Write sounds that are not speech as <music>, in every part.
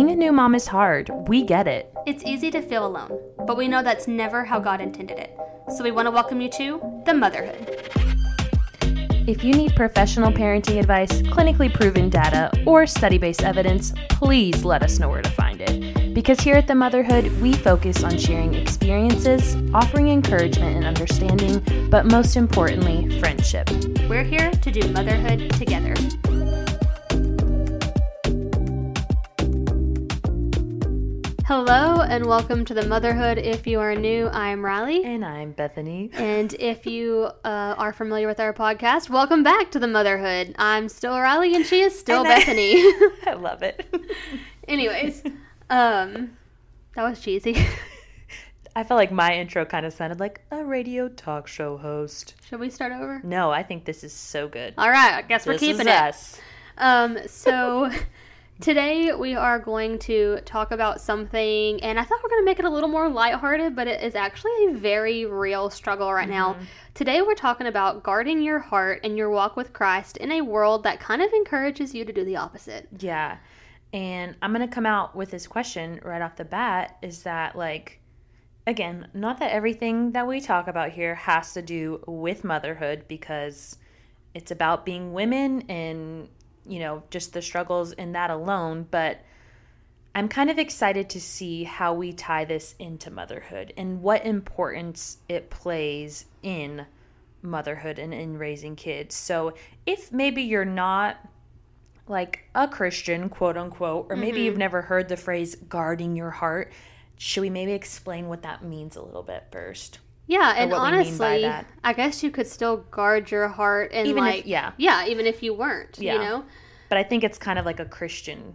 Being a new mom is hard. We get it. It's easy to feel alone, but we know that's never how God intended it. So we want to welcome you to the motherhood. If you need professional parenting advice, clinically proven data, or study based evidence, please let us know where to find it. Because here at The Motherhood, we focus on sharing experiences, offering encouragement and understanding, but most importantly, friendship. We're here to do motherhood together. Hello and welcome to the Motherhood. If you are new, I'm Riley. And I'm Bethany. And if you uh, are familiar with our podcast, welcome back to the Motherhood. I'm still Riley and she is still And Bethany. <laughs> <laughs> I love it. Anyways, um, that was cheesy. <laughs> I felt like my intro kind of sounded like a radio talk show host. Should we start over? No, I think this is so good. All right, I guess we're keeping it. us. Um, so today we are going to talk about something, and I thought we are going to make it a little more lighthearted, but it is actually a very real struggle right now. Mm-hmm. Today we're talking about guarding your heart and your walk with Christ in a world that kind of encourages you to do the opposite. Yeah. And I'm going to come out with this question right off the bat is that, like, again, not that everything that we talk about here has to do with motherhood because it's about being women and, you know, just the struggles in that alone. But I'm kind of excited to see how we tie this into motherhood and what importance it plays in motherhood and in raising kids. So if maybe you're not like a Christian, quote unquote, or maybe you've mm-hmm. never heard the phrase guarding your heart, should we maybe explain what that means a little bit first? Yeah, and what we mean by honestly. I guess you could still guard your heart and Even if- like yeah. yeah, even if you weren't, Yeah. you know. But I think it's kind of like a Christian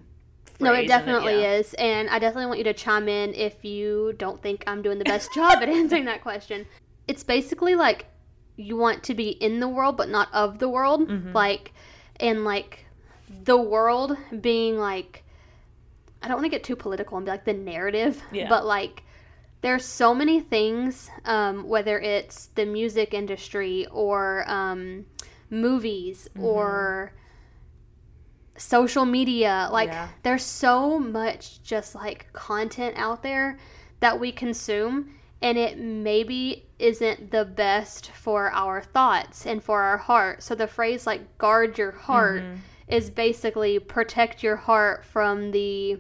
No, it and definitely yeah. is. And I definitely want you to chime in if you don't think I'm doing the best job at <laughs> answering that question. It's basically like you want to be in the world but not of the world. Mm-hmm. Like and like the world being like I don't want to get too political and be like the narrative, Yeah. but like there's so many things, um, whether it's the music industry or um, movies Mm-hmm. or social media. Like, Yeah. there's so much just like content out there that we consume, and it maybe isn't the best for our thoughts and for our heart. So, the phrase like guard your heart Mm-hmm. is basically protect your heart from the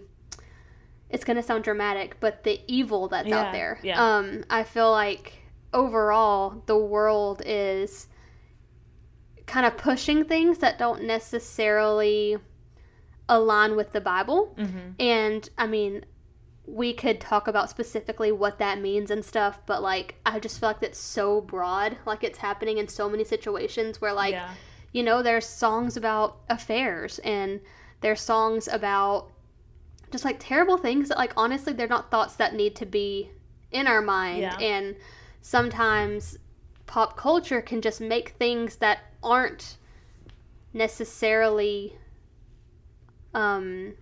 it's going to sound dramatic, but the evil that's Yeah, out there. yeah. Um, I feel like overall the world is kind of pushing things that don't necessarily align with the Bible. Mm-hmm. And I mean, we could talk about specifically what that means and stuff, but like, I just feel like that's so broad. Like, it's happening in so many situations where, like, yeah. you know, there's songs about affairs and there's songs about just like terrible things that, like, honestly, they're not thoughts that need to be in our mind. Yeah. And sometimes pop culture can just make things that aren't necessarily um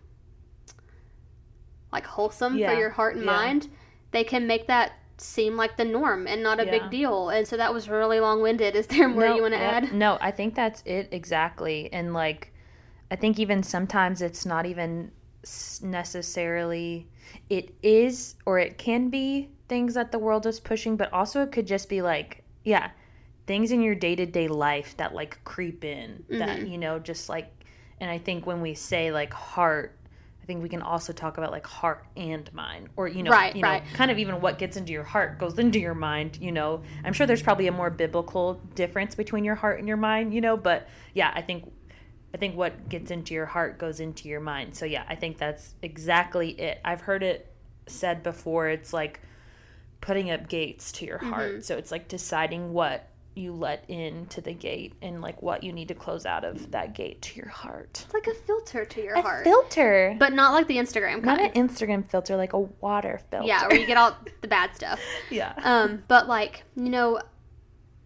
like wholesome Yeah. for your heart and Yeah. mind they can make that seem like the norm and not a Yeah. big deal and so that was really long-winded <laughs> is there more No, you want to add No, I think that's it exactly. And like, I think even sometimes it's not even necessarily, it is or it can be things that the world is pushing, but also it could just be like, yeah, things in your day to day life that like creep in Mm-hmm. that, you know, just like, and I think when we say like heart, I think we can also talk about like heart and mind, or you know, Right, you know, right. kind of even what gets into your heart goes into your mind. You know, I'm sure there's probably a more biblical difference between your heart and your mind. You know, but yeah, I think I think what gets into your heart goes into your mind. So yeah, I think that's exactly it. I've heard it said before. It's like putting up gates to your heart. Mm-hmm. So it's like deciding what you let into the gate and like what you need to close out of that gate to your heart. it's like a filter to your A heart filter. but not like the instagram not an Instagram filter, like a water filter. yeah where you get all the bad stuff <laughs> yeah. um but like you know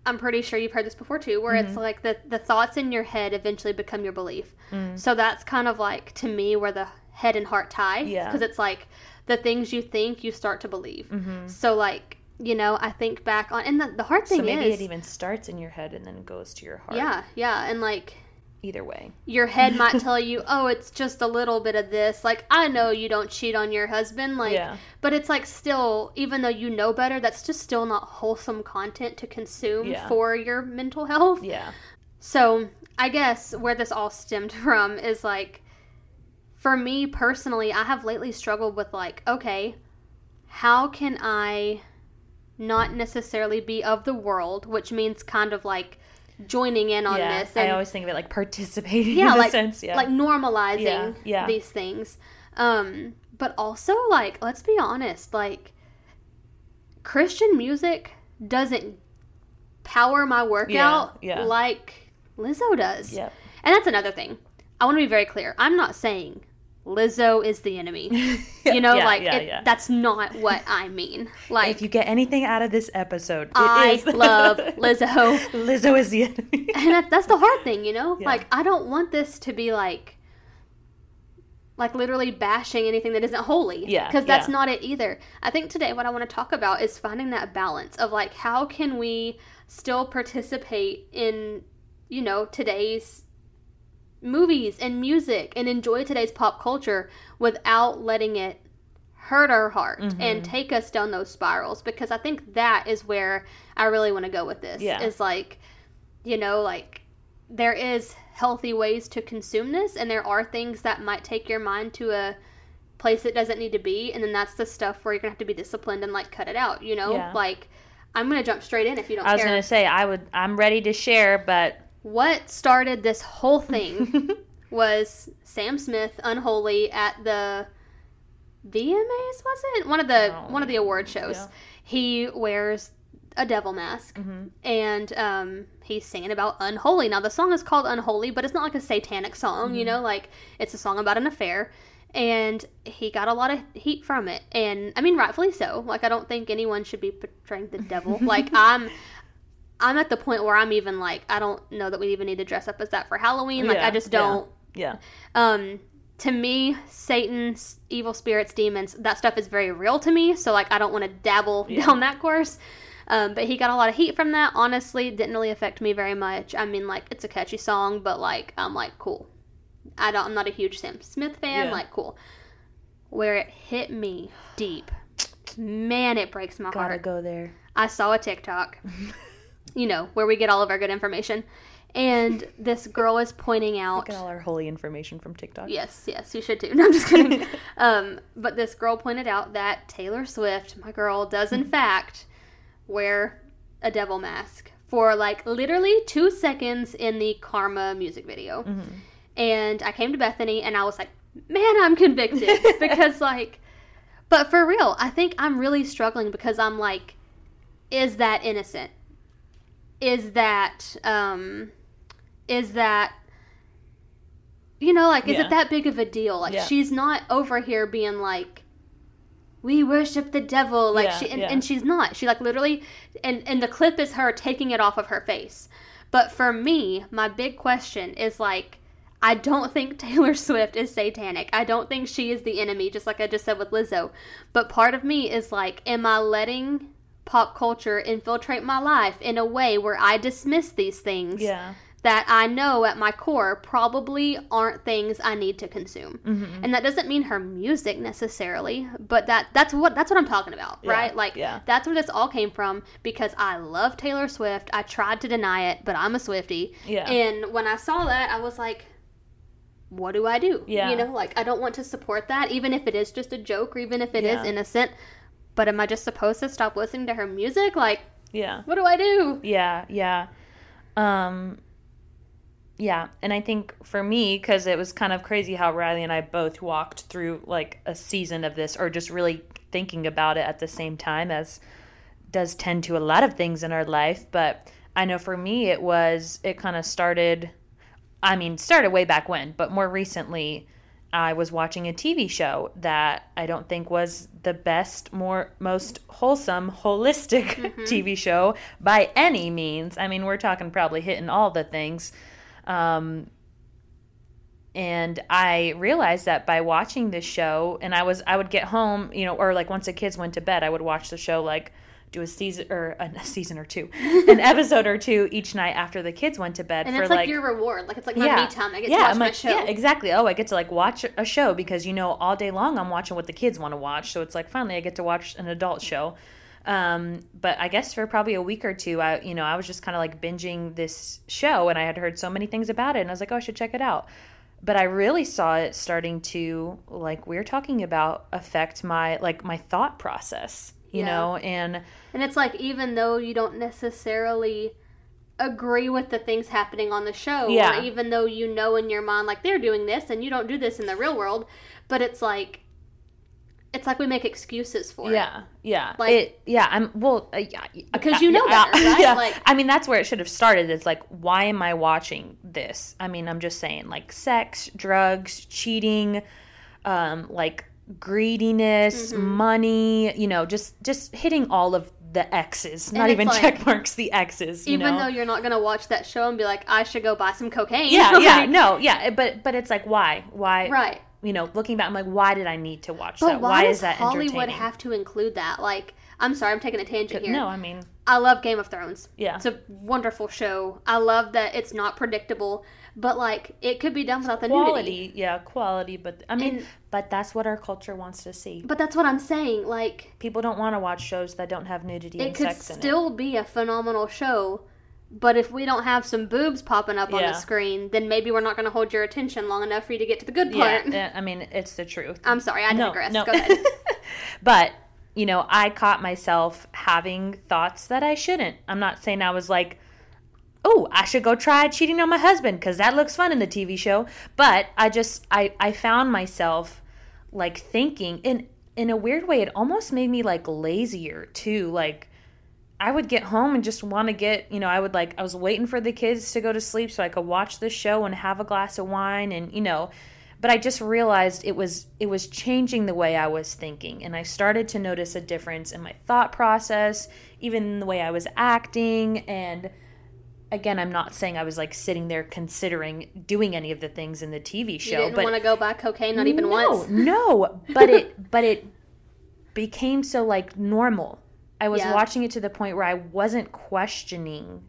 i'm pretty sure you've heard this before too where Mm-hmm. it's like the the thoughts in your head eventually become your belief Mm. so that's kind of like to me where the head and heart tie Yeah. because it's like the things you think you start to believe Mm-hmm. so like you know i think back on and the, the hard thing so maybe is it even starts in your head and then goes to your heart. yeah yeah and like either way. Your head might <laughs> tell you, "Oh, it's just a little bit of this." Like, I know you don't cheat on your husband, like, Yeah. but it's like still, even though you know better, that's just still not wholesome content to consume Yeah. for your mental health. Yeah. So, I guess where this all stemmed <laughs> from is like, for me personally, I have lately struggled with like, okay, how can I not necessarily be of the world, which means kind of like joining in on yeah. this I always think of it like participating yeah, in a like sense. Yeah. like normalizing Yeah, yeah. these things. Um, but also like let's be honest, like Christian music doesn't power my workout yeah. like Lizzo does. Yep. And that's another thing. I want to be very clear. I'm not saying Lizzo is the enemy. <laughs> You know, Yeah, like yeah, it, yeah. that's not what I mean. Like if you get anything out of this episode, it I is- love <laughs> Lizzo. Lizzo is the enemy. <laughs> and that, that's the hard thing, you know. Like I don't want this to be like, like literally bashing anything that isn't holy. Yeah, because that's not it either. I think today what I want to talk about is finding that balance of like how can we still participate in, you know, today's movies and music and enjoy today's pop culture without letting it hurt our heart Mm-hmm. and take us down those spirals because I think that is where I really want to go with this. Yeah. Is like, you know, like there is healthy ways to consume this and there are things that might take your mind to a place it doesn't need to be and then that's the stuff where you're gonna have to be disciplined and like cut it out, you know? Yeah. Like I'm gonna jump straight in if you don't I was care. gonna say I would. I'm ready to share, but What started this whole thing <laughs> was Sam Smith unholy at the VMAs was it one of the Oh, one of the award shows. yeah. He wears a devil mask Mm-hmm. and um, he's singing about unholy. Now the song is called Unholy, but it's not like a satanic song, you Mm-hmm. know, like it's a song about an affair. And he got a lot of heat from it, and I mean, rightfully so. Like, I don't think anyone should be portraying the devil. <laughs> like, I'm, I'm at the point where I'm even like, I don't know that we even need to dress up as that for Halloween. Like, Yeah, I just don't. yeah, Um, to me, Satan, evil spirits, demons, that stuff is very real to me. So like, I don't want to dabble Yeah. down that course. Um, but he got a lot of heat from that. Honestly, didn't really affect me very much. I mean, like, it's a catchy song, but like, I'm like, cool. I don't. I'm not a huge Sam Smith fan. Yeah. Like, cool. Where it hit me deep, man, it breaks my heart. gotta go there. I saw a TikTok, <laughs> you know, where we get all of our good information, and <laughs> this girl is pointing out. Get all our holy information from TikTok. Yes, yes, you should too. <laughs> No, I'm just kidding. <laughs> um, but this girl pointed out that Taylor Swift, my girl, does in fact wear a devil mask for like literally two seconds in the Karma music video. And I came to Bethany and I was like, man, I'm convicted. because, like, but for real, I think I'm really struggling because I'm like, is that innocent? Is that, um, is that you know, like, is Yeah. it that big of a deal? Like, Yeah. she's not over here being like, we worship the devil. Like, Yeah, she, and, and she's not. She, like, literally, and, and the clip is her taking it off of her face. But for me, my big question is like, I don't think <laughs> Taylor Swift is satanic. I don't think she is the enemy, just like I just said with Lizzo. But part of me is like, am I letting pop culture infiltrate my life in a way where I dismiss these things Yeah. that I know at my core probably aren't things I need to consume. Mm-hmm. And that doesn't mean her music necessarily, but that that's what that's what I'm talking about, Yeah, right? Like yeah. that's where this all came from because I love Taylor Swift. I tried to deny it, but I'm a Swifty. Yeah. And when I saw that, I was like what do I do? Yeah. You know, like I don't want to support that even if it is just a joke or even if it is Yeah. innocent. But am I just supposed to stop listening to her music? Like, Yeah. what do I do? Yeah, yeah. Um yeah, and I think for me cuz it was kind of crazy how Riley and I both walked through like a season of this or just really thinking about it at the same time as does tend to a lot of things in our life, but I know for me it was it kind of started I mean, started way back when, but more recently I was watching a TV show that I don't think was the best, more most wholesome, holistic <laughs> TV show by any means. I mean, we're talking probably hitting all the things. Um, and I realized that by watching this show, and I was I would get home, you know, or like once the kids went to bed, I would watch the show like do a season or a, season or two, <laughs> an episode or two each night after the kids went to bed And for it's like, your reward. Like it's like my yeah. me time. I get yeah, to watch I'm my like, show. Yeah, exactly. Oh, I get to like watch a show because you know all day long I'm watching what the kids want to watch. So it's like finally I get to watch an adult show. Um, but I guess for probably a week or two, I you know I was just kind of like binging this show, and I had heard so many things about it, and I was like, oh, I should check it out. But I really saw it starting to like we are talking about affect my like my thought process, you Yeah. know, and And it's like even though you don't necessarily agree with the things happening on the show, Yeah. or even though you know in your mind like they're doing this and you don't do this in the real world, but it's like it's like we make excuses for it. Yeah, yeah, Like- it, yeah. I'm well, uh, yeah, Because you know better, <laughs> right? Yeah. Like- I mean, that's where it should have started. It's like, why am I watching this? I mean, I'm just saying, like, sex, drugs, cheating, um, like greediness, Mm-hmm. money. You know, just just hitting all of the X's, not even like- check marks, the X's. You Even know? though you're not gonna watch that show and be like, I should go buy some cocaine. yeah, <laughs> yeah, no, yeah, but but it's like, why, why, Right. You know, looking back, I'm like, why did I need to watch But that? why, Why, does is that Hollywood have to include that? Like, I'm sorry, I'm taking a tangent here. no, I mean, I love Game of Thrones. Yeah. It's a wonderful show. I love that it's not predictable, but like it could be done without the quality nudity. yeah quality but i mean And- but that's what our culture wants to see But that's what I'm saying. Like people don't want to watch shows that don't have nudity it and could sex in still be a phenomenal show, but if we don't have some boobs popping up on the screen, then maybe we're not going to hold your attention long enough for you to get to the good part. yeah eh, i mean it's the truth I'm sorry, I no digress. no Go ahead. <laughs> but you know i caught myself having thoughts that i shouldn't i'm not saying i was like oh i should go try cheating on my husband because that looks fun in the tv show but i just i i found myself like thinking in in a weird way it almost made me like lazier too like I would get home and just want to get, you know, I would like, I was waiting for the kids to go to sleep so I could watch the show and have a glass of wine and, you know, but I just realized it was, it was changing the way I was thinking. And I started to notice a difference in my thought process, even the way I was acting. And again, I'm not saying I was like sitting there considering doing any of the things in the TV show. You didn't but want to go buy cocaine, not even no, once. No, but it <laughs> but it became so like normal. I was Yeah. watching it to the point where I wasn't questioning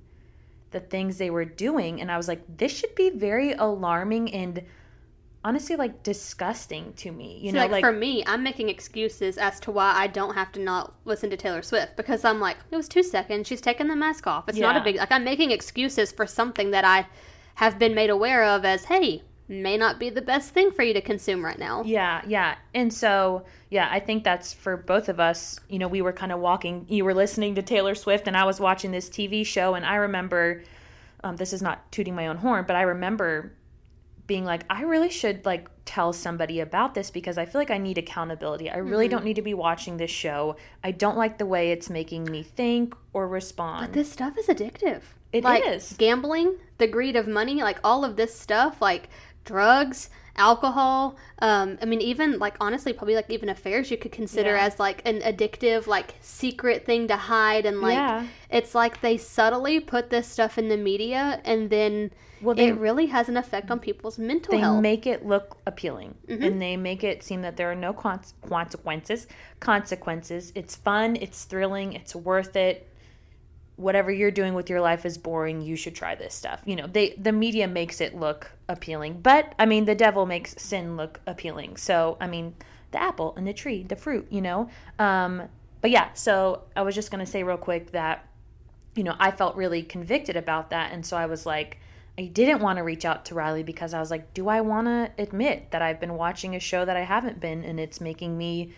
the things they were doing and I was like this should be very alarming and honestly like disgusting to me. You See, know, like, like, for me, I'm making excuses as to why I don't have to not listen to Taylor Swift because I'm like, it was two seconds. She's taking the mask off. It's not a big like I'm making excuses for something that I have been made aware of as, hey, may not be the best thing for you to consume right now. Yeah, yeah. And so, yeah, I think that's for both of us. You know, we were kind of walking, you were listening to Taylor Swift, and I was watching this TV show. And I remember, um, this is not tooting my own horn, but I remember being like, I really should like tell somebody about this because I feel like I need accountability. I really Mm-hmm. don't need to be watching this show. I don't like the way it's making me think or respond. But this stuff is addictive. It like, is. Gambling, the greed of money, like all of this stuff, like drugs, alcohol. Um, I mean, even like honestly, probably like even affairs you could consider Yeah. as like an addictive, like secret thing to hide. And like, Yeah. it's like they subtly put this stuff in the media and then Well, they- it really has an effect on people's mental health. they health. make it look appealing Mm-hmm. and they make it seem that there are no con- consequences consequences it's fun it's thrilling it's worth it whatever you're doing with your life is boring you should try this stuff. You know they the media makes it look appealing but i mean the devil makes sin look appealing. So i mean the apple and the tree the fruit you know? Um but yeah so i was just going to say real quick that you know, I felt really convicted about that. And so I was like, I didn't want to reach out to Riley because I was like, do I want to admit that I've been watching a show that I haven't been and it's making me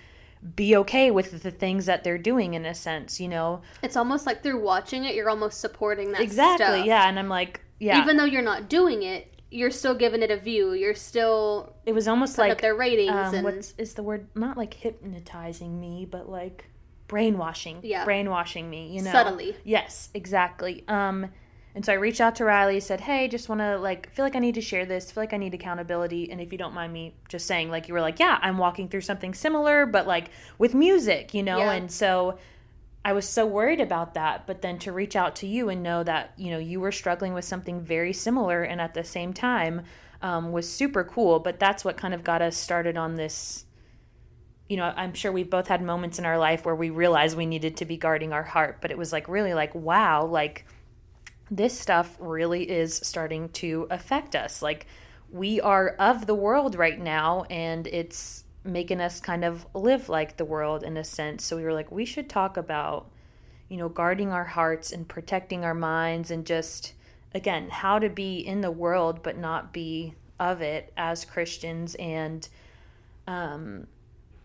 be okay with the things that they're doing in a sense, you know? it's almost like through watching it, you're almost supporting that Exactly. stuff. Yeah. And I'm like, yeah. Even though you're not doing it, you're still giving it a view. You're still it was almost like their ratings um, and what's is the word not like hypnotizing me but like brainwashing Yeah. brainwashing me you know Subtly. yes exactly um and so i reached out to riley said hey just want to like feel like i need to share this feel like i need accountability and if you don't mind me just saying like you were like yeah i'm walking through something similar but like with music you know Yeah. and so I was so worried about that, but then to reach out to you and know that you know you were struggling with something very similar and at the same time um, was super cool. But that's what kind of got us started on this you know, I'm sure we've both had moments in our life where we realized we needed to be guarding our heart, but it was like really like, wow, like this stuff really is starting to affect us. Like we are of the world right now and it's making us kind of live like the world in a sense. So we were like, we should talk about, you know, guarding our hearts and protecting our minds and just, again, how to be in the world but not be of it as Christians. And, um,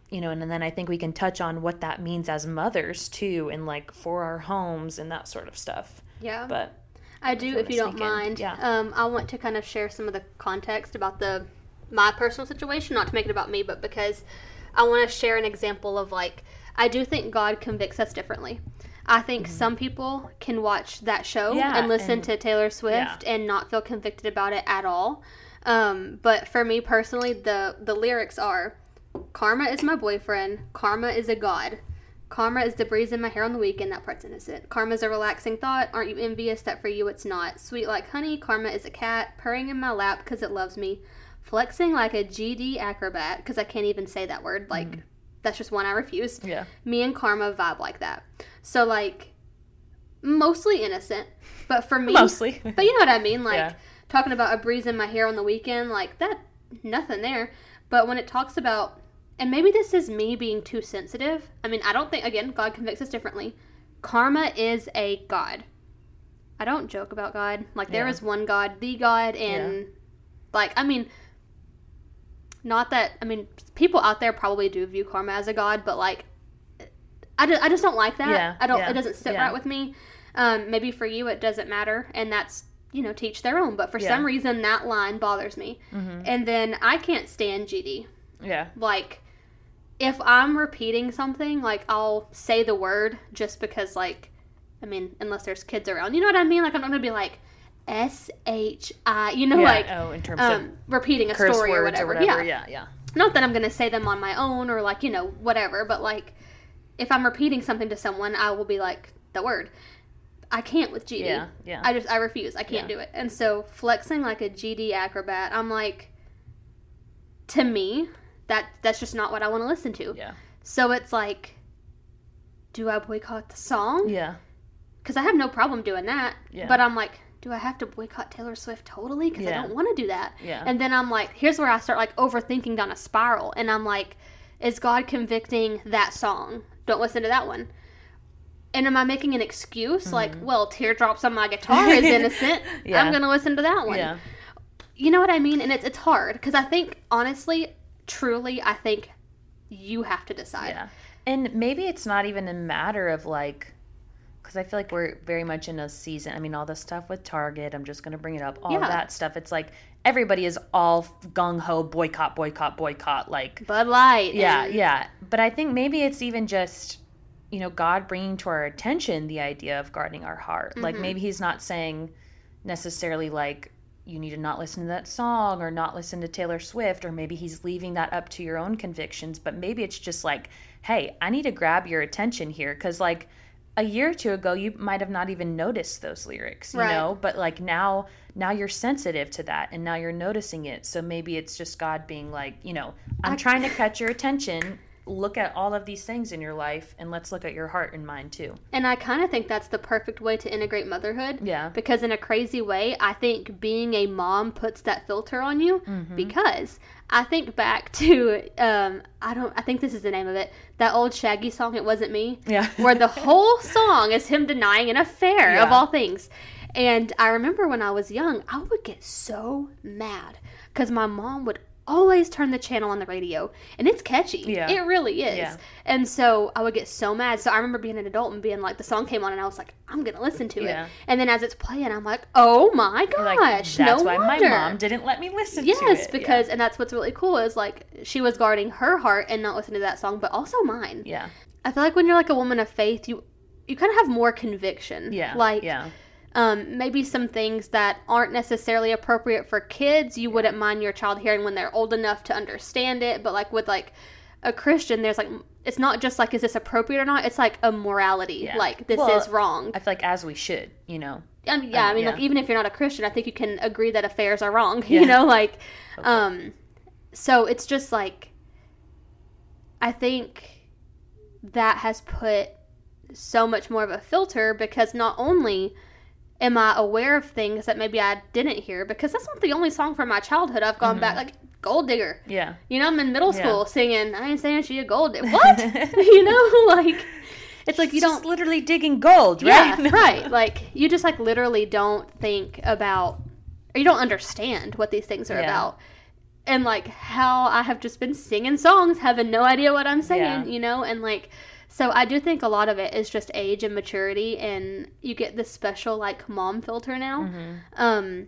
you know, and, and then I think we can touch on what that means as mothers too, and like for our homes and that sort of stuff. Yeah. But I do, if you don't mind. Yeah. Um, I want to kind of share some of the context about the my personal situation, not to make it about me, but because I want to share an example of like I do think God convicts us differently. I think some people can watch that show Mm-hmm. Yeah, and listen and- to Taylor Swift and not feel convicted about it at all. Um, but for me personally, the the lyrics are Karma is my boyfriend. Karma is a god. Karma is the breeze in my hair on the weekend. That part's innocent. Karma's a relaxing thought. Aren't you envious that for you it's not? Sweet like honey. Karma is a cat purring in my lap because it loves me. Flexing like a GD acrobat because I can't even say that word. Mm. Like that's just one I refuse. yeah. Me and Karma vibe like that. So like mostly innocent, but for me, Mostly. but you know what I mean? <laughs> Like Yeah. talking about a breeze in my hair on the weekend, like that, nothing there. But when it talks about, and maybe this is me being too sensitive. I mean, I don't think, again, God convicts us differently. Karma is a God. I don't joke about God. Like, there Yeah. is one God, the God, and, like, I mean, not that, I mean, people out there probably do view karma as a God, but, like, I just, I just don't like that. Yeah, I don't, yeah, it doesn't sit yeah. right with me. Um, maybe for you it doesn't matter, and that's you know teach their own. But for Yeah. some reason that line bothers me, Mm-hmm. and then I can't stand GD. Yeah. Like if I'm repeating something, like I'll say the word just because, like, I mean, unless there's kids around, you know what I mean? Like I'm not gonna be like S H I, you know, yeah. like oh, in terms um, of repeating a story words or whatever. Yeah. Yeah, Yeah. not that I'm gonna say them on my own or like you know whatever, but like if I'm repeating something to someone, I will be like the word. I can't with GD. Yeah. Yeah. I just I refuse. I can't Yeah. do it. And so flexing like a GD acrobat, I'm like to me that that's just not what I want to listen to. yeah. So it's like do I boycott the song? Yeah. Cuz I have no problem doing that. Yeah. But I'm like do I have to boycott Taylor Swift totally cuz Yeah. I don't want to do that. Yeah. And then I'm like here's where I start like overthinking down a spiral and I'm like is God convicting that song? Don't listen to that one. And am I making an excuse? Like, well, teardrops on my guitar is <laughs> innocent. Mm-hmm. Yeah. I'm going to listen to that one. yeah. You know what I mean? And it's it's hard because I think honestly, truly, I think you have to decide. Yeah. And maybe it's not even a matter of like, because I feel like we're very much in a season. I mean, all the stuff with Target, I'm just going to bring it up. All Yeah. that stuff. It's like everybody is all gung ho, boycott, boycott, boycott. Like, Bud Light. yeah, and- yeah. But I think maybe it's even just, you know, God bringing to our attention the idea of guarding our heart. Like, mm-hmm. maybe He's not saying necessarily like, you need to not listen to that song or not listen to Taylor Swift, or maybe he's leaving that up to your own convictions. But maybe it's just like, hey, I need to grab your attention here. Cause like a year or two ago, you might have not even noticed those lyrics, you Right. know? But like now, now you're sensitive to that and now you're noticing it. So maybe it's just God being like, you know, I'm I- trying to catch your attention. Look at all of these things in your life and let's look at your heart and mind too. And I kind of think that's the perfect way to integrate motherhood. Yeah. Because in a crazy way, I think being a mom puts that filter on you. Mm-hmm. Because I think back <laughs> to um, I don't I think this is the name of it that old Shaggy song. It wasn't me. Yeah. where the whole song is him denying an affair of all things. And I remember when I was young, I would get so mad because my mom would always turn the channel on the radio and it's catchy. Yeah. It really is. Yeah. And so I would get so mad. So I remember being an adult and being like, the song came on and I was like, I'm going to listen to Yeah. it. And then as it's playing, I'm like, oh my gosh. Like that's no why wonder. my mom didn't let me listen to it. Yes, Yeah. because, and that's what's really cool is like she was guarding her heart and not listening to that song, but also mine. Yeah. I feel like when you're like a woman of faith, you you kind of have more conviction. Yeah. Like yeah. Um, maybe some things that aren't necessarily appropriate for kids, you wouldn't mind your child hearing when they're old enough to understand it. But like with like a Christian, there's like it's not just like is this appropriate or not. It's like a morality. Yeah. Like this Well, is wrong. I feel like as we should, you know. I mean, yeah, uh, I mean, yeah. like even if you're not a Christian, I think you can agree that affairs are wrong. <laughs> Yeah. You know, like, um, so it's just like, I think that has put so much more of a filter because not only am I aware of things that maybe I didn't hear because that's not the only song from my childhood I've gone mm-hmm. back like gold digger. Yeah. You know, I'm in middle school yeah. singing I ain't saying she a gold digger. <laughs> What? <laughs> you know, <laughs> like it's like you don't literally digging gold, right? Yeah, right. Like you just like literally don't think about or you don't understand what these things are yeah. about. And like how I have just been singing songs having no idea what I'm saying, you know, and like so I do think a lot of it is just age and maturity, and you get this special like mom filter now. Mm-hmm. Um,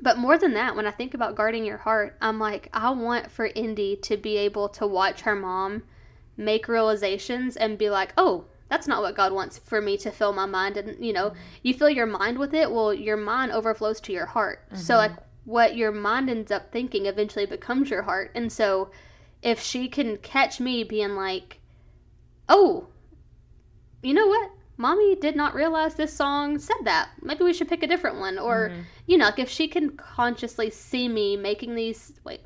but more than that, when I think about guarding your heart, I'm like, I want for Indy to be able to watch her mom make realizations and be like, oh, that's not what God wants for me to fill my mind. And, you know, you fill your mind with it, well, your mind overflows to your heart. Mm-hmm. So, like, what your mind ends up thinking eventually becomes your heart. And so, if she can catch me being like, oh, you know what? Mommy did not realize this song said that. Maybe we should pick a different one. Or, mm-hmm. you know, like if she can consciously see me making these, wait,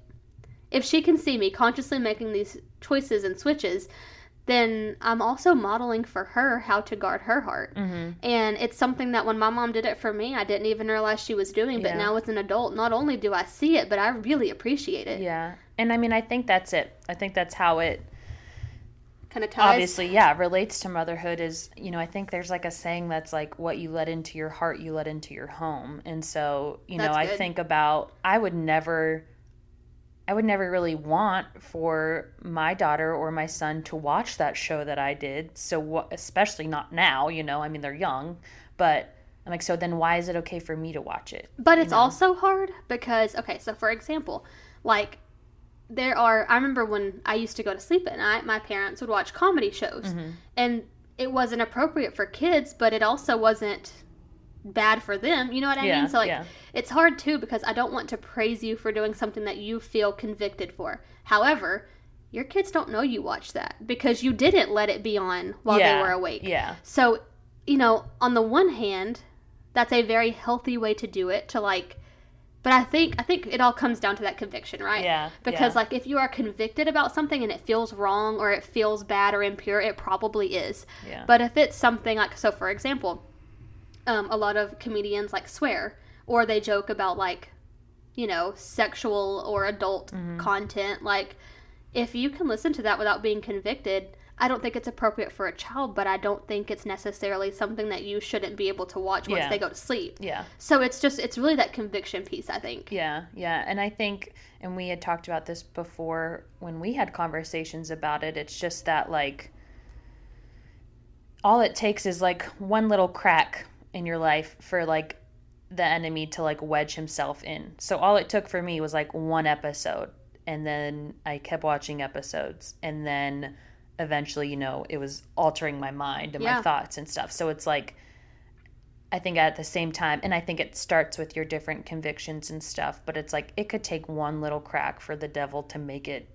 if she can see me consciously making these choices and switches, then I'm also modeling for her how to guard her heart. Mm-hmm. And it's something that when my mom did it for me, I didn't even realize she was doing. But yeah. now as an adult, not only do I see it, but I really appreciate it. Yeah. And I mean, I think that's it. I think that's how it kind of ties. Obviously, yeah, relates to motherhood is, you know, I think there's like a saying that's like what you let into your heart, you let into your home. And so, you know, I think about I would never I would never really want for my daughter or my son to watch that show that I did. So what, especially not now, you know, I mean they're young, but I'm like so then why is it okay for me to watch it? But it's know? also hard because okay, so for example, like there are i remember when i used to go to sleep at night my parents would watch comedy shows. Mm-hmm. and it wasn't appropriate for kids but it also wasn't bad for them you know what i yeah, mean so like yeah. it's hard too because i don't want to praise you for doing something that you feel convicted for. However your kids don't know you watch that because you didn't let it be on while yeah, they were awake. yeah. So you know on the one hand that's a very healthy way to do it to like but I think I think it all comes down to that conviction, right? Yeah. Because yeah. like if you are convicted about something and it feels wrong or it feels bad or impure, it probably is. Yeah. But if it's something like so for example, um, a lot of comedians like swear or they joke about like, you know, sexual or adult mm-hmm. content, like if you can listen to that without being convicted, I don't think it's appropriate for a child, but I don't think it's necessarily something that you shouldn't be able to watch once yeah. they go to sleep. Yeah. So it's just it's really that conviction piece, I think. Yeah, yeah. And I think and we had talked about this before when we had conversations about it. It's just that like all it takes is like one little crack in your life for like the enemy to like wedge himself in. So all it took for me was like one episode and then I kept watching episodes and then eventually, you know, it was altering my mind and yeah. my thoughts and stuff. So it's like, I think at the same time, and I think it starts with your different convictions and stuff, but it's like it could take one little crack for the devil to make it.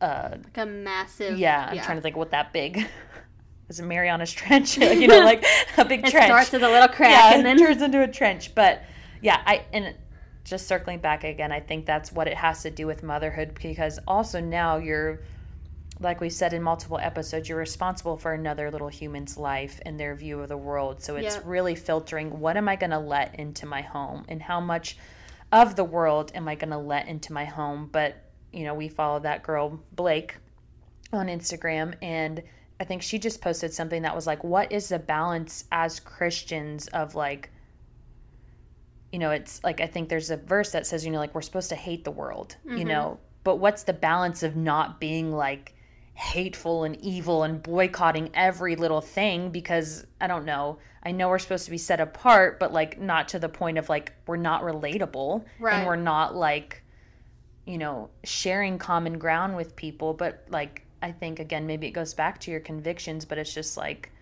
Uh, like a massive. Yeah, I'm yeah. trying to think what that big. <laughs> Is it Mariana's Trench? <laughs> you know, <laughs> like a big trench. it trench. starts with a little crack yeah, and then turns into a trench. But yeah, I and just circling back again, I think that's what it has to do with motherhood because also now you're like we said in multiple episodes, you're responsible for another little human's life and their view of the world. So it's yep. really filtering what am I going to let into my home and how much of the world am I going to let into my home. But, you know, we follow that girl, Blake, on Instagram, and I think she just posted something that was like, what is the balance as Christians of like, you know, it's like I think there's a verse that says, you know, like we're supposed to hate the world, mm-hmm. you know, but what's the balance of not being like, hateful and evil and boycotting every little thing because I don't know. I know we're supposed to be set apart, but like not to the point of like we're not relatable right. and we're not like you know, sharing common ground with people, but like I think again maybe it goes back to your convictions, but it's just like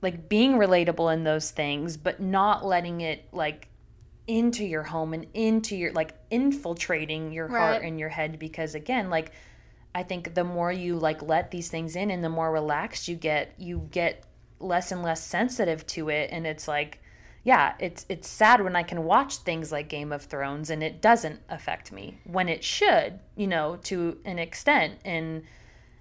like being relatable in those things, but not letting it like into your home and into your like infiltrating your right. heart and your head because again like I think the more you like let these things in and the more relaxed you get, you get less and less sensitive to it and it's like yeah, it's it's sad when I can watch things like Game of Thrones and it doesn't affect me when it should, you know, to an extent. And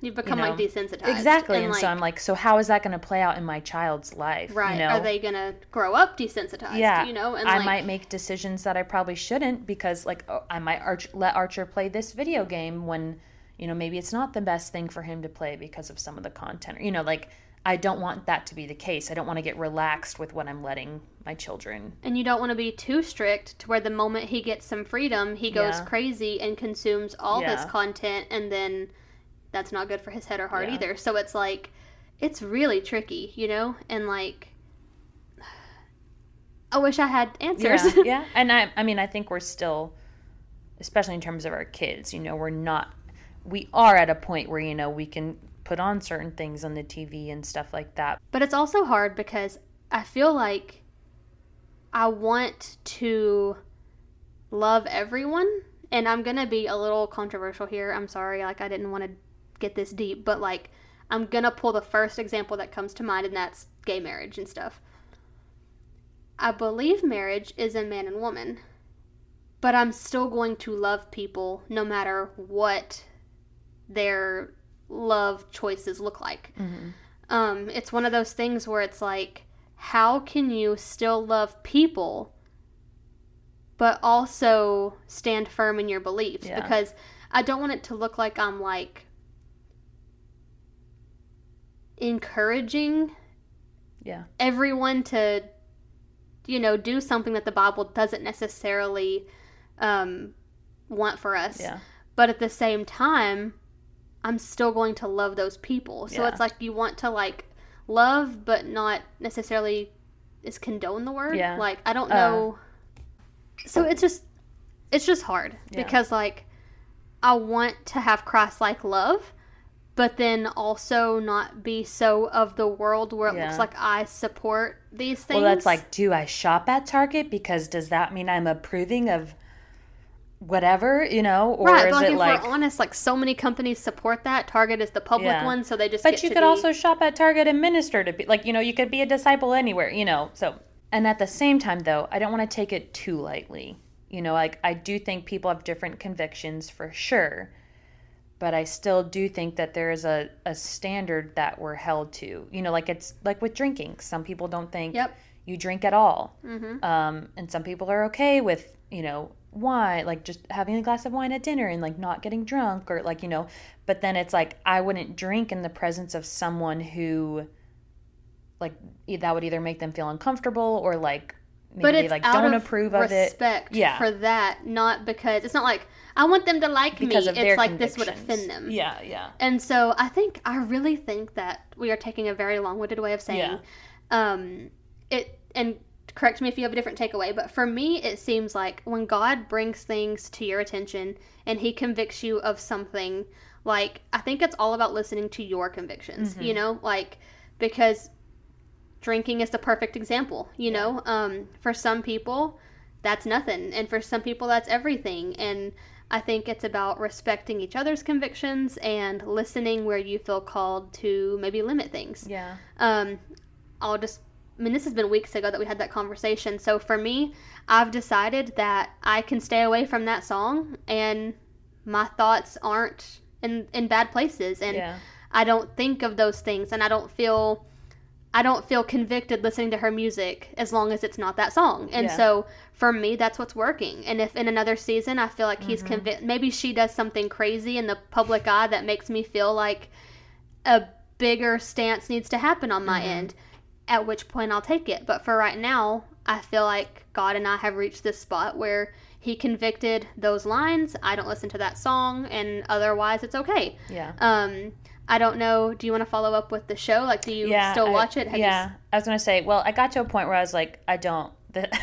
You've become you know, like desensitized. exactly. And, And, like, so I'm like, so how is that going to play out in my child's life? right. You know? Are they gonna grow up desensitized? yeah, You know, and I like, might make decisions that I probably shouldn't because, like, oh, I might arch- let Archer play this video game when, you know, maybe it's not the best thing for him to play because of some of the content. You know, like, I don't want that to be the case. I don't want to get relaxed with what I'm letting my children. And you don't want to be too strict to where the moment he gets some freedom, he goes Yeah. crazy and consumes all this content, and then that's not good for his head or heart Yeah. either. So it's like, it's really tricky, you know? And like, <sighs> I wish I had answers. Yeah, <laughs> yeah. And I, I mean, I think we're still, especially in terms of our kids, you know, we're not, we are at a point where, you know, we can put on certain things on the TV and stuff like that. But it's also hard because I feel like I want to love everyone. And I'm going to be a little controversial here. I'm sorry. Like, I didn't want to get this deep, but like, I'm going to pull the first example that comes to mind, and that's gay marriage and stuff. I believe marriage is a man and woman, but I'm still going to love people no matter what their love choices look like. Um, it's one of those things where it's like, how can you still love people, but also stand firm in your beliefs? Yeah. Because I don't want it to look like I'm like encouraging Yeah. everyone to, you know, do something that the Bible doesn't necessarily um, want for us. Yeah. But at the same time, I'm still going to love those people. So Yeah. it's like you want to like love, but not necessarily is condone the word. Yeah. Like I don't Uh. know. so it's just it's just hard Yeah. because like I want to have Christ like love, but then also not be so of the world where it Yeah. looks like I support these things. Well, that's like, do I shop at Target? Because does that mean I'm approving of whatever, you know? Or right, is like it if like. we're honest, like so many companies support that. Target is the public Yeah. one, so they just. But you could be- also shop at Target and minister to be like, you know, you could be a disciple anywhere, you know. So, and at the same time, though, I don't want to take it too lightly. You know, like I do think people have different convictions for sure, but I still do think that there is a, a standard that we're held to. You know, like it's like with drinking. Some people don't think Yep. you drink at all. Mhm. Um, and some people are okay with, you know, wine, like just having a glass of wine at dinner and like not getting drunk or like, you know, but then it's like I wouldn't drink in the presence of someone who like that would either make them feel uncomfortable or like maybe but it's like out don't of approve of it respect Yeah. for that, not because it's not like I want them to like because me. of their It's like this would offend them. Yeah, yeah. And so I think I really think that we are taking a very long-winded way of saying Yeah. um it and correct me if you have a different takeaway, but for me it seems like when God brings things to your attention and he convicts you of something, like I think it's all about listening to your convictions, Mm-hmm. you know? Like because drinking is the perfect example, you know? Um for some people that's nothing and for some people that's everything and I think it's about respecting each other's convictions and listening where you feel called to maybe limit things. Yeah. Um, I'll just, I mean, this has been weeks ago that we had that conversation. So for me, I've decided that I can stay away from that song and my thoughts aren't in, in bad places. And Yeah. I don't think of those things and I don't feel. I don't feel convicted listening to her music as long as it's not that song. And Yeah. so for me, that's what's working. And if in another season I feel like he's Mm-hmm. convinced, maybe she does something crazy in the public eye that makes me feel like a bigger stance needs to happen on Mm-hmm. my end, at which point I'll take it. But for right now, I feel like God and I have reached this spot where He convicted those lines. I don't listen to that song, and otherwise, it's okay. Yeah. Um, I don't know. Do you want to follow up with the show? Like, do you yeah, still I- watch it? Have yeah, I was gonna say. Well, I got to a point where I was like, I don't. The, <laughs> I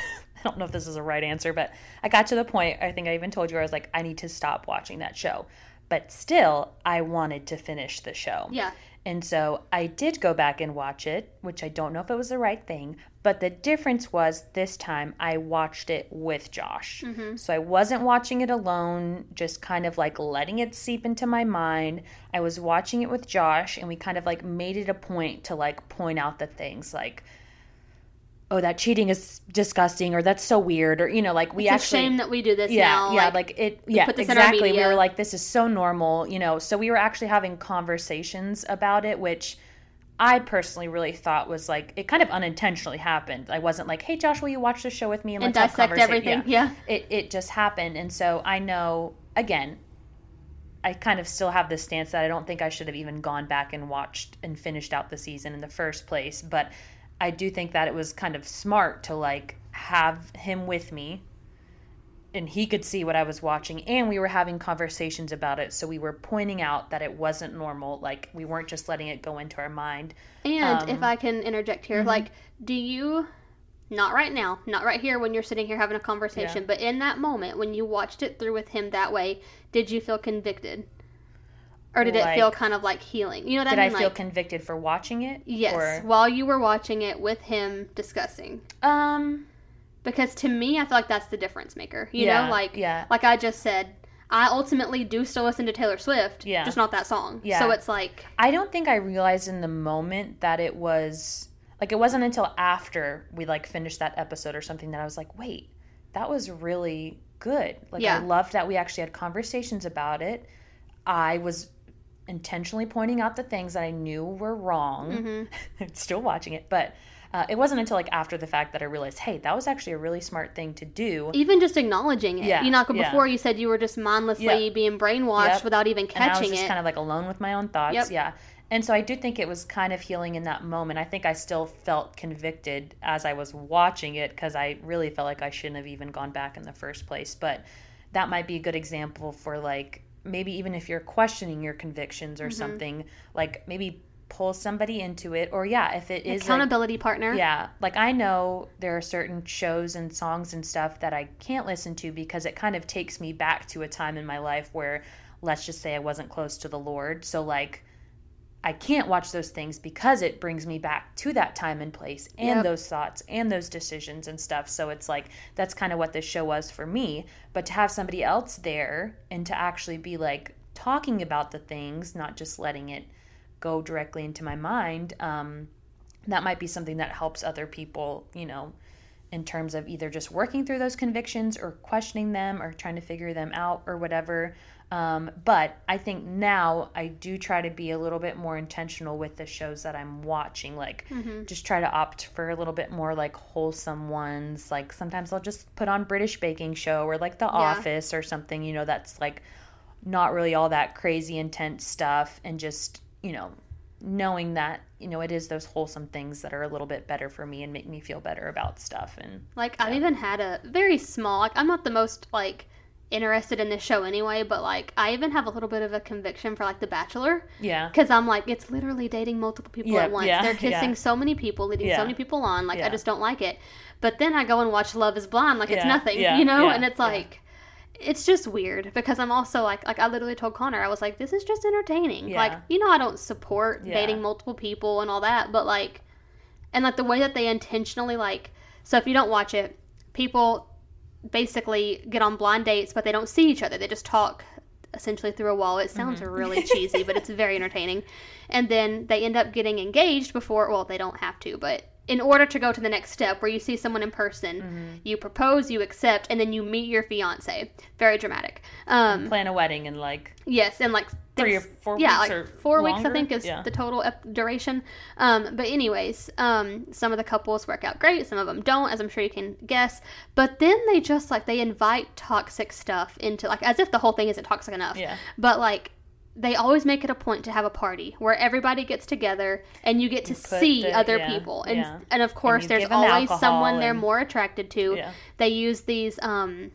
don't know if this is a right answer, but I got to the point. I think I even told you I was like, I need to stop watching that show. But still, I wanted to finish the show. Yeah. And so I did go back and watch it, which I don't know if it was the right thing. But the difference was this time I watched it with Josh. Mm-hmm. So I wasn't watching it alone, just kind of like letting it seep into my mind. I was watching it with Josh, and we kind of like made it a point to like point out the things like, oh that cheating is disgusting or that's so weird or you know like we it's actually a shame that we do this yeah now. yeah like, like, it yeah put this exactly we were like this is so normal you know so we were actually having conversations about it which i personally really thought was like it kind of unintentionally happened i wasn't like hey josh will you watch the show with me and let's have dissect conversa-" everything. Yeah. it, it just happened and so i know again i kind of still have this stance that i don't think i should have even gone back and watched and finished out the season in the first place but i do think that it was kind of smart to like have him with me and he could see what i was watching and we were having conversations about it so we were pointing out that it wasn't normal like we weren't just letting it go into our mind And Um, if I can interject here, like, do you, not right now, not right here when you're sitting here having a conversation, Yeah. but in that moment when you watched it through with him that way, did you feel convicted? Or did it feel kind of like healing? You know what did I i feel like, convicted for watching it yes, or while you were watching it with him discussing. um Because to me, I feel like that's the difference maker. You Yeah, know, like, yeah. like I just said, I ultimately do still listen to Taylor Swift, Yeah. just not that song. Yeah. So it's like, I don't think I realized in the moment that it was like it wasn't until after we like finished that episode or something that I was like, wait, that was really good. Like Yeah. I loved that we actually had conversations about it. I was intentionally pointing out the things that I knew were wrong. Mm-hmm. <laughs> Still watching it, but uh, it wasn't until like after the fact that I realized, hey, that was actually a really smart thing to do. even just acknowledging it. Yeah, You know, like yeah. before you said you were just mindlessly Yeah. being brainwashed Yep. without even and I was catching just it. kind of like alone with my own thoughts. Yep. Yeah. And so I do think it was kind of healing in that moment. I think I still felt convicted as I was watching it because I really felt like I shouldn't have even gone back in the first place. But that might be a good example for like maybe even if you're questioning your convictions Mm-hmm. or something, like maybe pull somebody into it. Or yeah, if it is a- Accountability partner. yeah, like I know there are certain shows and songs and stuff that I can't listen to because it kind of takes me back to a time in my life where let's just say I wasn't close to the Lord. So like I can't watch those things because it brings me back to that time and place and Yep. those thoughts and those decisions and stuff. So it's like that's kind of what this show was for me. But to have somebody else there and to actually be like talking about the things, not just letting it go directly into my mind, um, that might be something that helps other people, you know, in terms of either just working through those convictions or questioning them or trying to figure them out or whatever. Um, but I think now I do try to be a little bit more intentional with the shows that I'm watching. Like, just try to opt for a little bit more like wholesome ones. Like, sometimes I'll just put on British baking show or like The Office or something, you know, that's like not really all that crazy intense stuff and just, you know, knowing that you know it is those wholesome things that are a little bit better for me and make me feel better about stuff and Like I've even had a very small. Like I'm not the most like interested in this show anyway, but like I even have a little bit of a conviction for like The Bachelor yeah because I'm like it's literally dating multiple people Yeah, at once. yeah, They're kissing yeah. so many people, leading so many people on. Like I just don't like it. But then I go and watch Love Is Blind, like it's nothing, you know. and it's like. It's just weird because I'm also like like I literally told Connor I was like this is just entertaining like you know I don't support dating multiple people and all that but like and like the way that they intentionally like so if you don't watch it people basically get on blind dates but they don't see each other. They just talk essentially through a wall. It sounds Mm-hmm. really cheesy but it's very entertaining. And then they end up getting engaged before well they don't have to but in order to go to the next step where you see someone in person Mm-hmm. you propose you accept and then you meet your fiance very dramatic um plan a wedding in like Yes, and like Three or four yeah, weeks like or four weeks I think is Yeah. the total ep- duration. Um, but anyways, um, some of the couples work out great, some of them don't, as I'm sure you can guess. But then they just like they invite toxic stuff into like as if the whole thing isn't toxic enough. Yeah. But like they always make it a point to have a party where everybody gets together and you get to put see the- other yeah, people and yeah. and of course you there's always someone they're more attracted to. Yeah. They use these um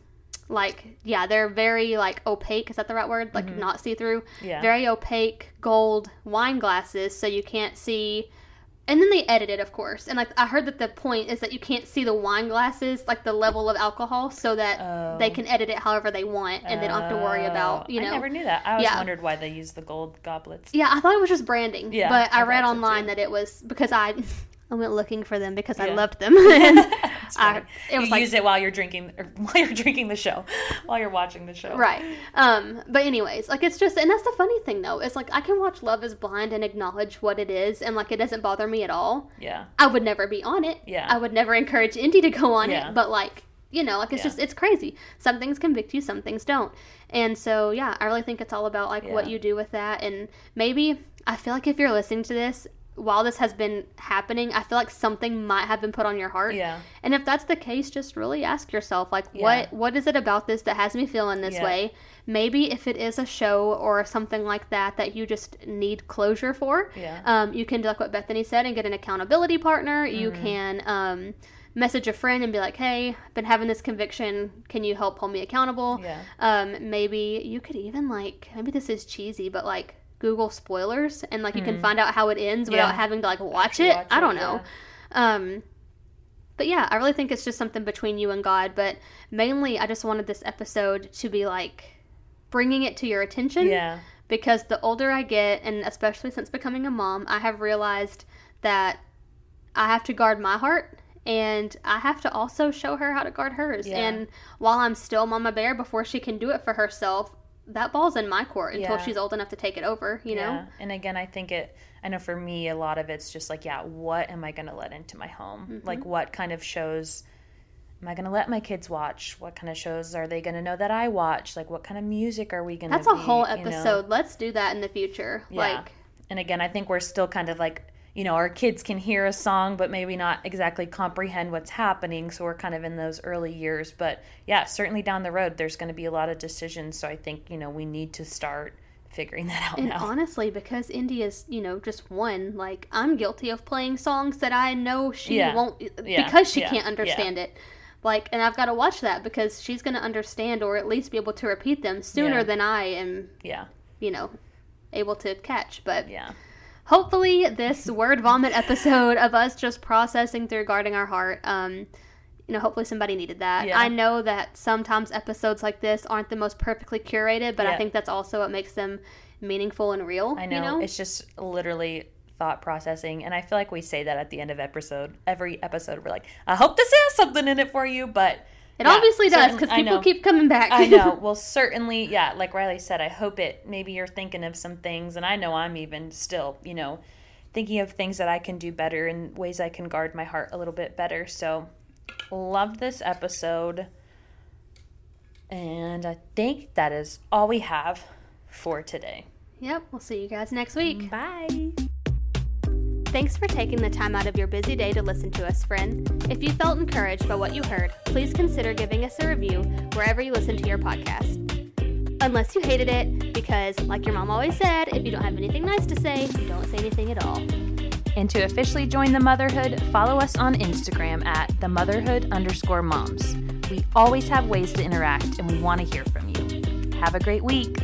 like yeah they're very like opaque is that the right word like not see through Mm-hmm. Yeah. very opaque gold wine glasses so you can't see and then they edit it of course and like i heard that the point is that you can't see the wine glasses like the level of alcohol so that they Oh. can edit it however they want and they don't have to worry about oh. you Oh, know I never knew that. I always Yeah. wondered why they use the gold goblets. yeah i thought it was just branding Yeah, but i, I read online that it was because i <laughs> I went looking for them because I loved them. <laughs> And <laughs> It was you like use it while you're drinking, <laughs> while you're drinking the show, while you're watching the show. Right. Um, but anyways, like it's just and that's the funny thing though. It's like I can watch Love is Blind and acknowledge what it is and like it doesn't bother me at all. Yeah. I would never be on it. Yeah. I would never encourage Indy to go on Yeah. it, but like, you know, like it's Yeah. just it's crazy. Some things convict you, some things don't. And so, yeah, I really think it's all about like what you do with that and maybe I feel like if you're listening to this while this has been happening, I feel like something might have been put on your heart. Yeah. And if that's the case, just really ask yourself, like, Yeah. what what is it about this that has me feeling this Yeah. way? Maybe if it is a show or something like that that you just need closure for, Yeah. um, you can do like what Bethany said and get an accountability partner. You Mm-hmm. can um, message a friend and be like, "Hey, been having this conviction. Can you help hold me accountable?" Yeah. Um, maybe you could even like maybe this is cheesy, but like Google spoilers and like you can find out how it ends without Mm-hmm. Having to like watch it. Watch I don't know. yeah. Um, but yeah, I really think it's just something between you and God. But mainly, I just wanted this episode to be like bringing it to your attention Yeah. because the older I get, and especially since becoming a mom, I have realized that I have to guard my heart and I have to also show her how to guard hers. Yeah. And while I'm still Mama Bear before she can do it for herself, that ball's in my court until Yeah. she's old enough to take it over, you know? Yeah. And again, I think it, I know for me, a lot of it's just like, yeah, what am I going to let into my home? Mm-hmm. Like, what kind of shows am I going to let my kids watch? What kind of shows are they going to know that I watch? Like, what kind of music are we going to That's a whole you know? episode. Let's do that in the future. Yeah. Like, And again, I think we're still kind of like, you know, our kids can hear a song, but maybe not exactly comprehend what's happening. So we're kind of in those early years. But yeah, certainly down the road, there's going to be a lot of decisions. So I think, you know, we need to start figuring that out And now. honestly, because Indy is, you know, just one, like I'm guilty of playing songs that I know she Yeah. won't Yeah. because she Yeah. can't understand it. Like, and I've got to watch that because she's going to understand or at least be able to repeat them sooner than I am, yeah. you know, able to catch. But Yeah. Hopefully, this word vomit episode of us just processing through guarding our heart, um, you know, hopefully somebody needed that. Yeah. I know that sometimes episodes like this aren't the most perfectly curated, but I think that's also what makes them meaningful and real. I know. You know? It's just literally thought processing. And I feel like we say that at the end of episode, every episode, we're like, I hope this has something in it for you. But It yeah, obviously does because people know. keep coming back. I know. <laughs> Well, certainly, yeah. Like Riley said, I hope it. Maybe you're thinking of some things, and I know I'm even still, you know, thinking of things that I can do better and ways I can guard my heart a little bit better. So, love this episode, and I think that is all we have for today. yep. We'll see you guys next week. Bye. Thanks for taking the time out of your busy day to listen to us, friend. If you felt encouraged by what you heard, please consider giving us a review wherever you listen to your podcast. Unless you hated it, because, like your mom always said, if you don't have anything nice to say, don't say anything at all. And to officially join the motherhood, follow us on Instagram at the motherhood underscore moms. We always have ways to interact and we want to hear from you. Have a great week.